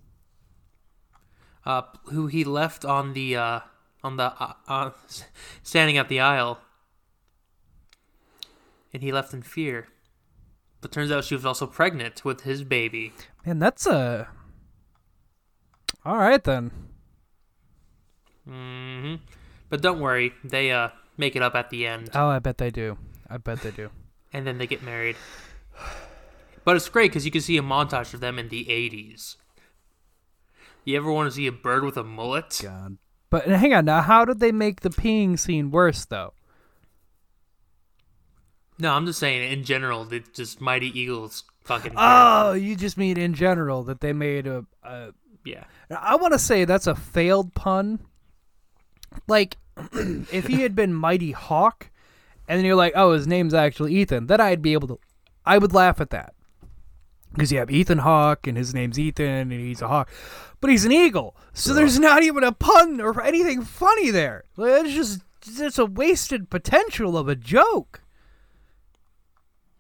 uh, who he left on the uh, on the uh, uh, standing at the aisle, and he left in fear. But turns out she was also pregnant with his baby. Man, that's a. All right then. hmm But don't worry, they uh make it up at the end, Oh, I bet they do. I bet they do. and then they get married. But it's great because you can see a montage of them in the '80s. You ever want to see a bird with a mullet? God. But hang on now, how did they make the peeing scene worse though? No, I'm just saying in general that just Mighty Eagles fucking. Oh, you just mean in general that they made a. a yeah. I want to say that's a failed pun. Like, if he had been Mighty Hawk, and then you're like, oh, his name's actually Ethan, then I'd be able to. I would laugh at that. Because you have Ethan Hawk, and his name's Ethan, and he's a hawk. But he's an eagle. So there's not even a pun or anything funny there. It's just. It's a wasted potential of a joke.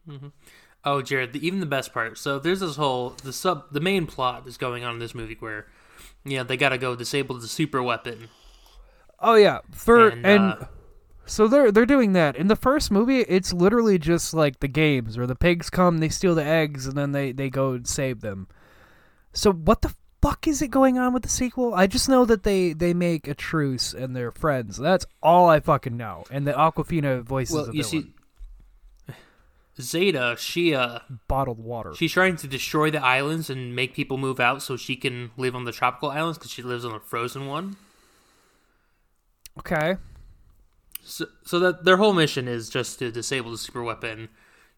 Mm-hmm. Oh, Jared, the, even the best part. So there's this whole the sub the main plot is going on in this movie where, you know, they got to go disable the super weapon. Oh yeah, for And, and, uh, so they're they're doing that in the first movie. It's literally just like the games where the pigs come, they steal the eggs, and then they they go and save them. So what the fuck is it going on with the sequel? I just know that they they make a truce and they're friends. That's all I fucking know. And the Awkwafina voices Well, you see, Zeta, she uh, bottled water. she's trying to destroy the islands and make people move out so she can live on the tropical islands because she lives on a frozen one. Okay. So, so that their whole mission is just to disable the super weapon.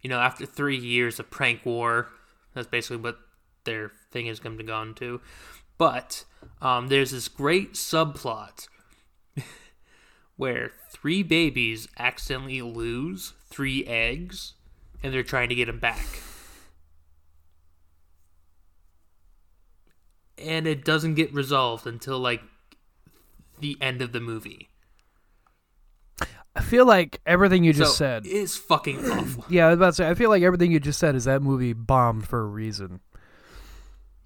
You know, after three years of prank war, that's basically what their thing has come to go on to. But um, there's this great subplot where three babies accidentally lose three eggs, and they're trying to get them back. And it doesn't get resolved until like the end of the movie. I feel like everything you just so said. is fucking awful. Yeah, I was about to say. I feel like everything you just said is that movie bombed for a reason.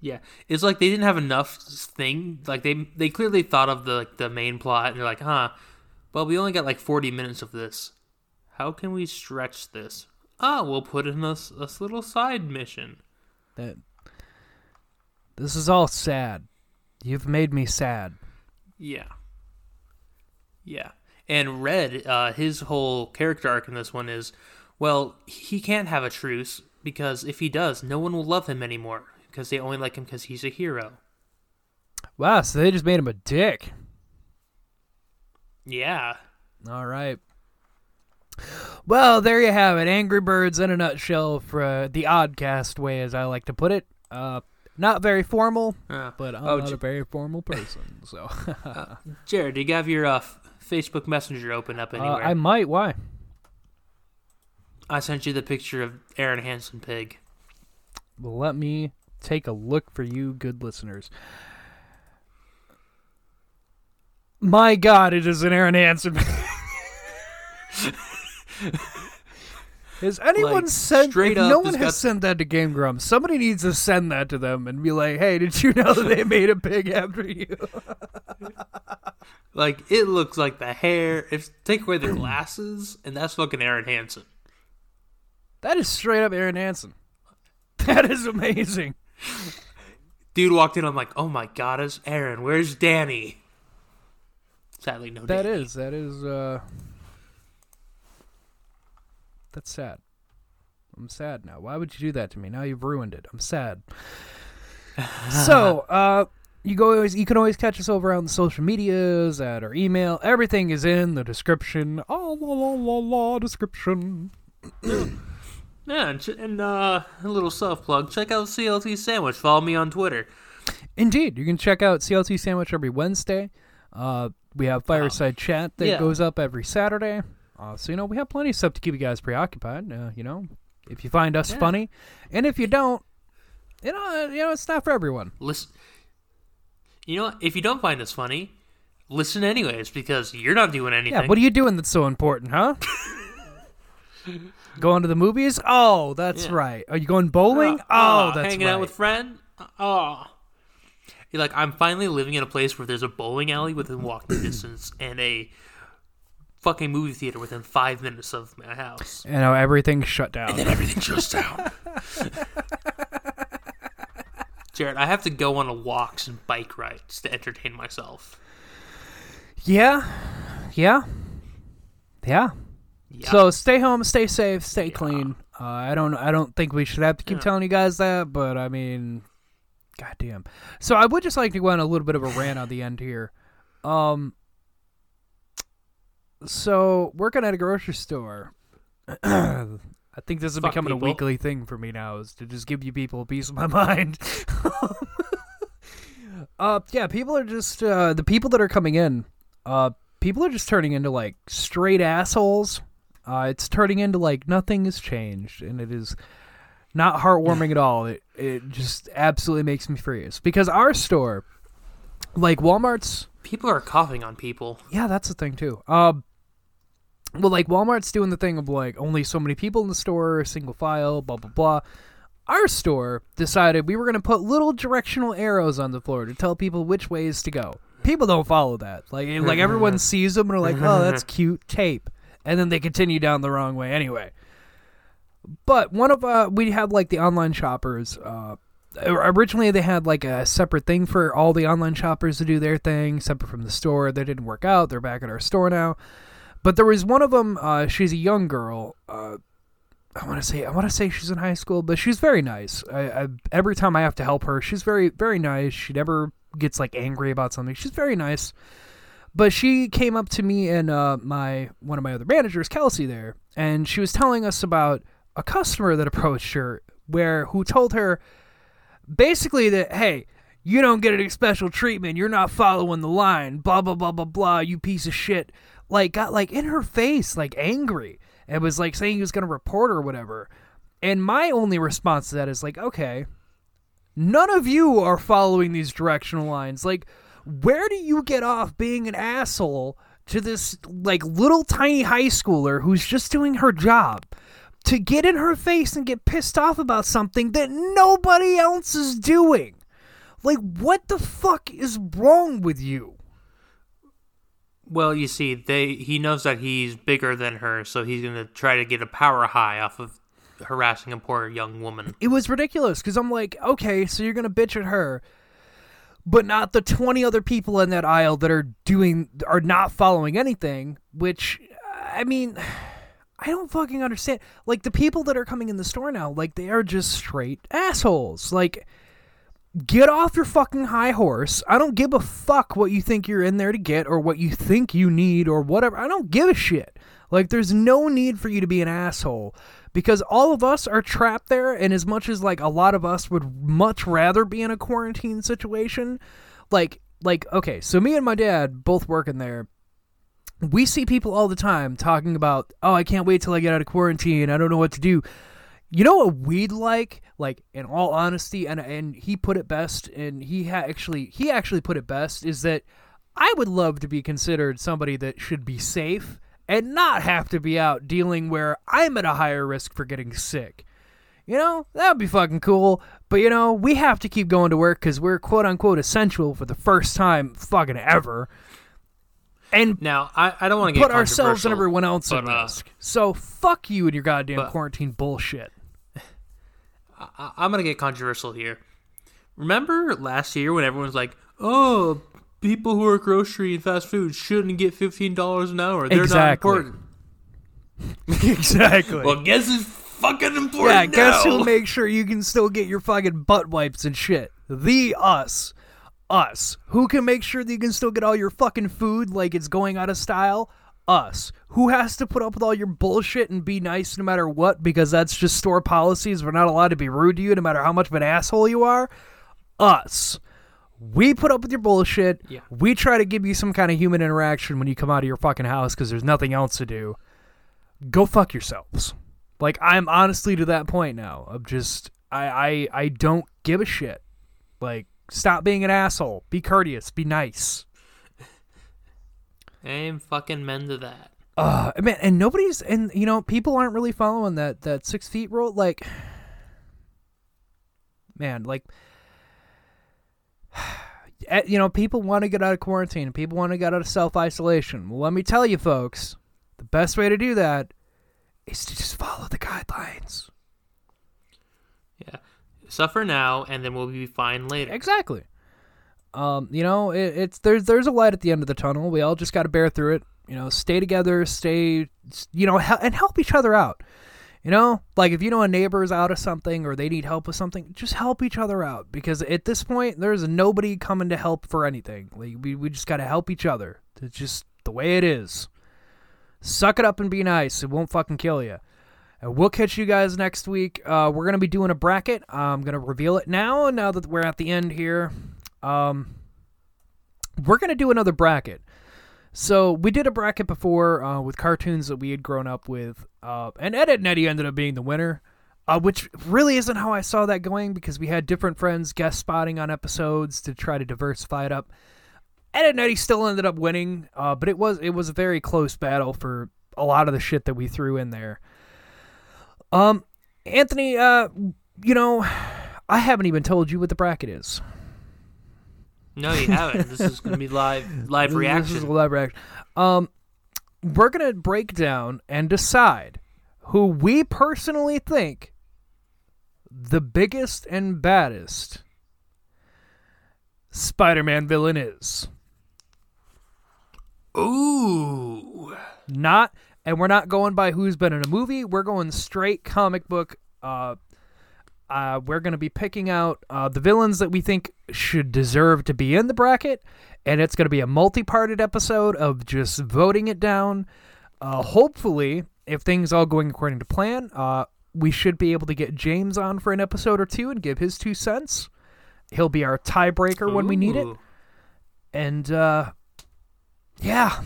Yeah, it's like they didn't have enough thing. Like they they clearly thought of the like the main plot, and they're like, huh. Well, we only got like forty minutes of this. How can we stretch this? Ah, we'll put in a, s- a s- little side mission. That this is all sad. You've made me sad. Yeah. Yeah. And Red, uh, his whole character arc in this one is, well, he can't have a truce because if he does, no one will love him anymore because they only like him because he's a hero. Wow, so they just made him a dick. Yeah. All right. Well, there you have it. Angry Birds in a nutshell for uh, the oddcast way, as I like to put it. Uh, not very formal, Yeah. but I'm Oh, not J- a very formal person. So Jared, do you have your uh, Facebook Messenger open up uh, anywhere? I might. Why? I sent you the picture of Aaron Hansen pig. Well, let me take a look for you, good listeners. My God, it is an Aaron Hansen. Has anyone Like, sent? if up, no one has sent that to Game Grumps. Somebody needs to send that to them and be like, "Hey, did you know that they made a pig after you?" Like it looks like the hair. If take away their glasses, and that's fucking Aaron Hansen. that is straight up Aaron Hansen. That is amazing. Dude walked in. I'm like, oh my god, it's Aaron. Where's Danny? Sadly, no. That Danny. is. That is. uh That's sad. I'm sad now. Why would you do that to me? Now you've ruined it. I'm sad. so, uh you go always you can always catch us over on the social medias at our email. Everything is in the description. Oh la la la la description. Yeah, and, ch- and uh, a little self plug. Check out CLT Sandwich. Follow me on Twitter. Indeed, you can check out CLT Sandwich every Wednesday. Uh, we have Fireside Chat that Yeah. goes up every Saturday. Uh, so you know we have plenty of stuff to keep you guys preoccupied. Uh, you know, if you find us Yeah. funny, and if you don't, you know, you know it's not for everyone. Listen. You know? If you don't find us funny, listen anyways because you're not doing anything. Yeah, what are you doing that's so important, huh? going to the movies? Oh, that's Yeah. right. Are you going bowling? Uh, oh, uh, that's hanging right. out with friend. Oh, you're like I'm finally living in a place where there's a bowling alley within walking distance and a fucking movie theater within five minutes of my house. you know, everything's shut down. And then everything shuts down. Jared, I have to go on walks and bike rides to entertain myself. yeah, yeah, yeah. Yeah. So stay home, stay safe, stay clean. Uh, I don't. I don't think we should have to keep Yeah. telling you guys that, but I mean, goddamn. So I would just like to go on a little bit of a rant on the end here. Um. So working at a grocery store, I think this is Fuck becoming a weekly thing for me now. Is to just give you people a piece of my mind. uh, yeah, people are just uh, the people that are coming in. Uh, people are just turning into like straight assholes. Uh, it's turning into like nothing has changed, and it is not heartwarming at all. It it just absolutely makes me furious because our store, like Walmart's, People are coughing on people. yeah, that's the thing too. Uh, well, like Walmart's doing the thing of like only so many people in the store, single file, blah blah blah. Our store decided we were going to put little directional arrows on the floor to tell people which ways to go. People don't follow that. Like like everyone sees them and are like, "Oh, that's cute tape," and then they continue down the wrong way anyway. But one of uh, we had like the online shoppers. Uh, originally they had like a separate thing for all the online shoppers to do their thing, separate from the store. That didn't work out. They're back at our store now. But there was one of them. Uh, she's a young girl. Uh, I want to say I want to say she's in high school, but she's very nice. I, I every time I have to help her, she's very very nice. She never gets like angry about something. She's very nice. But she came up to me and uh, my one of my other managers, Kelsey, there, and she was telling us about a customer that approached her, where who told her basically that hey, you don't get any special treatment. You're not following the line. Blah blah blah blah blah. You piece of shit. Like got like in her face, like angry, and was like saying he was gonna report her or whatever. And my only response to that is like, okay, none of you are following these directional lines. Like, where do you get off being an asshole to this like little tiny high schooler who's just doing her job? To get in her face and get pissed off about something that nobody else is doing. Like, what the fuck is wrong with you? Well, you see, they he knows that he's bigger than her, so he's gonna try to get a power high off of harassing a poor young woman. It was ridiculous because I'm like, okay, so you're gonna bitch at her, but not the 20 other people in that aisle that are doing are not following anything. Which, I mean, I don't fucking understand. Like the people that are coming in the store now, like they are just straight assholes. Like. Get off your fucking high horse. I don't give a fuck what you think you're in there to get or what you think you need or whatever. I don't give a shit. Like, there's no need for you to be an asshole because all of us are trapped there. And as much as like a lot of us would much rather be in a quarantine situation, like, like okay, so me and my dad both working there. We see people all the time talking about, oh, I can't wait till I get out of quarantine. I don't know what to do. You know what we'd like? Like in all honesty, and and he put it best, and he ha- actually he actually put it best is that I would love to be considered somebody that should be safe and not have to be out dealing where I'm at a higher risk for getting sick. You know, that would be fucking cool. But you know, we have to keep going to work because we're quote unquote essential for the first time fucking ever. And now I, I don't want to get put ourselves and everyone else at but, uh, risk. So fuck you and your goddamn but- quarantine bullshit. I, I'm gonna get controversial here. Remember last year when everyone was like, "Oh, people who work grocery and fast food shouldn't get fifteen dollars an hour. They're Exactly. not important." exactly. Well, guess it's fucking important. yeah, guess who'll make sure you can still get your fucking butt wipes and shit? The us. Us. Who can make sure that you can still get all your fucking food like it's going out of style? Us. Who has to put up with all your bullshit and be nice no matter what because that's just store policies. We're not allowed to be rude to you no matter how much of an asshole you are? Us. We put up with your bullshit. Yeah. We try to give you some kind of human interaction when you come out of your fucking house because there's nothing else to do. Go fuck yourselves. Like I'm honestly to that point now of just I I I don't give a shit. Like stop being an asshole. Be courteous. Be nice. I'm fucking men to that. Uh man, and nobody's and you know people aren't really following that that six feet rule. Like, man, like. eh, You know, people want to get out of quarantine. People want to get out of self isolation. Well, let me tell you, folks, the best way to do that is to just follow the guidelines. Yeah, suffer now, and then we'll be fine later. Exactly. Um, you know, it, it's there's there's a light at the end of the tunnel. We all just got to bear through it. You know, stay together, stay, you know, hel- and help each other out. You know, like if you know a neighbor is out of something or they need help with something, just help each other out because at this point there's nobody coming to help for anything. Like we we just got to help each other. It's just the way it is. Suck it up and be nice. It won't fucking kill you. And we'll catch you guys next week. Uh, we're gonna be doing a bracket. I'm gonna reveal it now. Now that we're at the end here, um, we're gonna do another bracket. So we did a bracket before uh, with cartoons that we had grown up with, uh, and Ed and Eddie ended up being the winner, uh, which really isn't how I saw that going because we had different friends guest spotting on episodes to try to diversify it up. Ed and Eddie still ended up winning, uh, but it was it was a very close battle for a lot of the shit that we threw in there. Um, Anthony, uh, you know, I haven't even told you what the bracket is. No, you haven't. this is gonna be live live reaction. This is a live reaction. Um, we're gonna break down and decide who we personally think the biggest and baddest Spider-Man villain is. Ooh. Not, and we're not going by who's been in a movie. We're going straight comic book. Uh, uh, we're going to be picking out uh, the villains that we think should deserve to be in the bracket, and it's going to be a multi-parted episode of just voting it down. Uh, hopefully, if things all going according to plan, uh, we should be able to get James on for an episode or two and give his two cents. He'll be our tiebreaker when we need it, Ooh. and uh, yeah.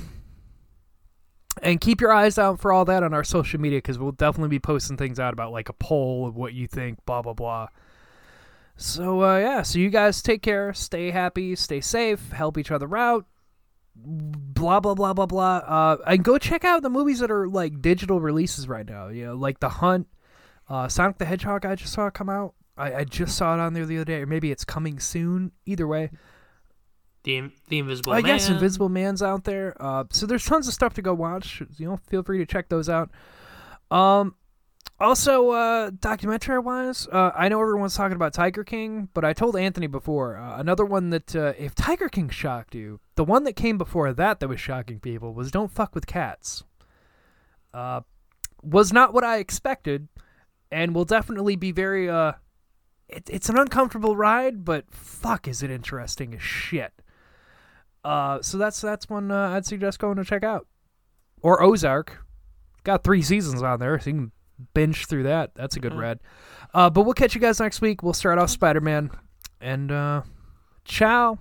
And keep your eyes out for all that on our social media because we'll definitely be posting things out about like a poll of what you think, blah blah blah. So uh, yeah, so you guys take care, stay happy, stay safe, help each other out, blah blah blah blah blah. Uh, and go check out the movies that are like digital releases right now. You know, like The Hunt, uh, Sonic the Hedgehog. I just saw come out. I, I just saw it on there the other day, or maybe it's coming soon. Either way, The the Invisible I Man. guess Invisible Man's out there. Uh, so there's tons of stuff to go watch. You know, feel free to check those out. Um, also, uh, documentary wise, uh, I know everyone's talking about Tiger King, but I told Anthony before uh, another one that uh, if Tiger King shocked you, the one that came before that that was shocking people was Don't Fuck with Cats. Uh, was not what I expected, and will definitely be very uh. It, it's an uncomfortable ride, but fuck, is it interesting as shit. Uh, so that's that's one uh, I'd suggest going to check out, or Ozark. got three seasons on there, so you can binge through that. That's a good Yeah. read. Uh, but we'll catch you guys next week. We'll start off Spider Man, and uh, ciao.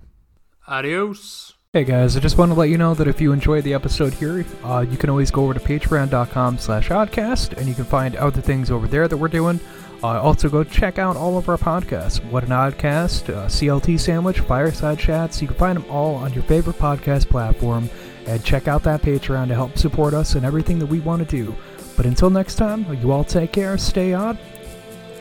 Adios. Hey guys, I just want to let you know that if you enjoyed the episode here, uh, you can always go over to patreon.com slash oddcast, and you can find other things over there that we're doing. Uh, also, go check out all of our podcasts. What an Oddcast, uh, CLT Sandwich, Fireside Chats. You can find them all on your favorite podcast platform. And check out that Patreon to help support us and everything that we want to do. But until next time, you all take care, stay odd,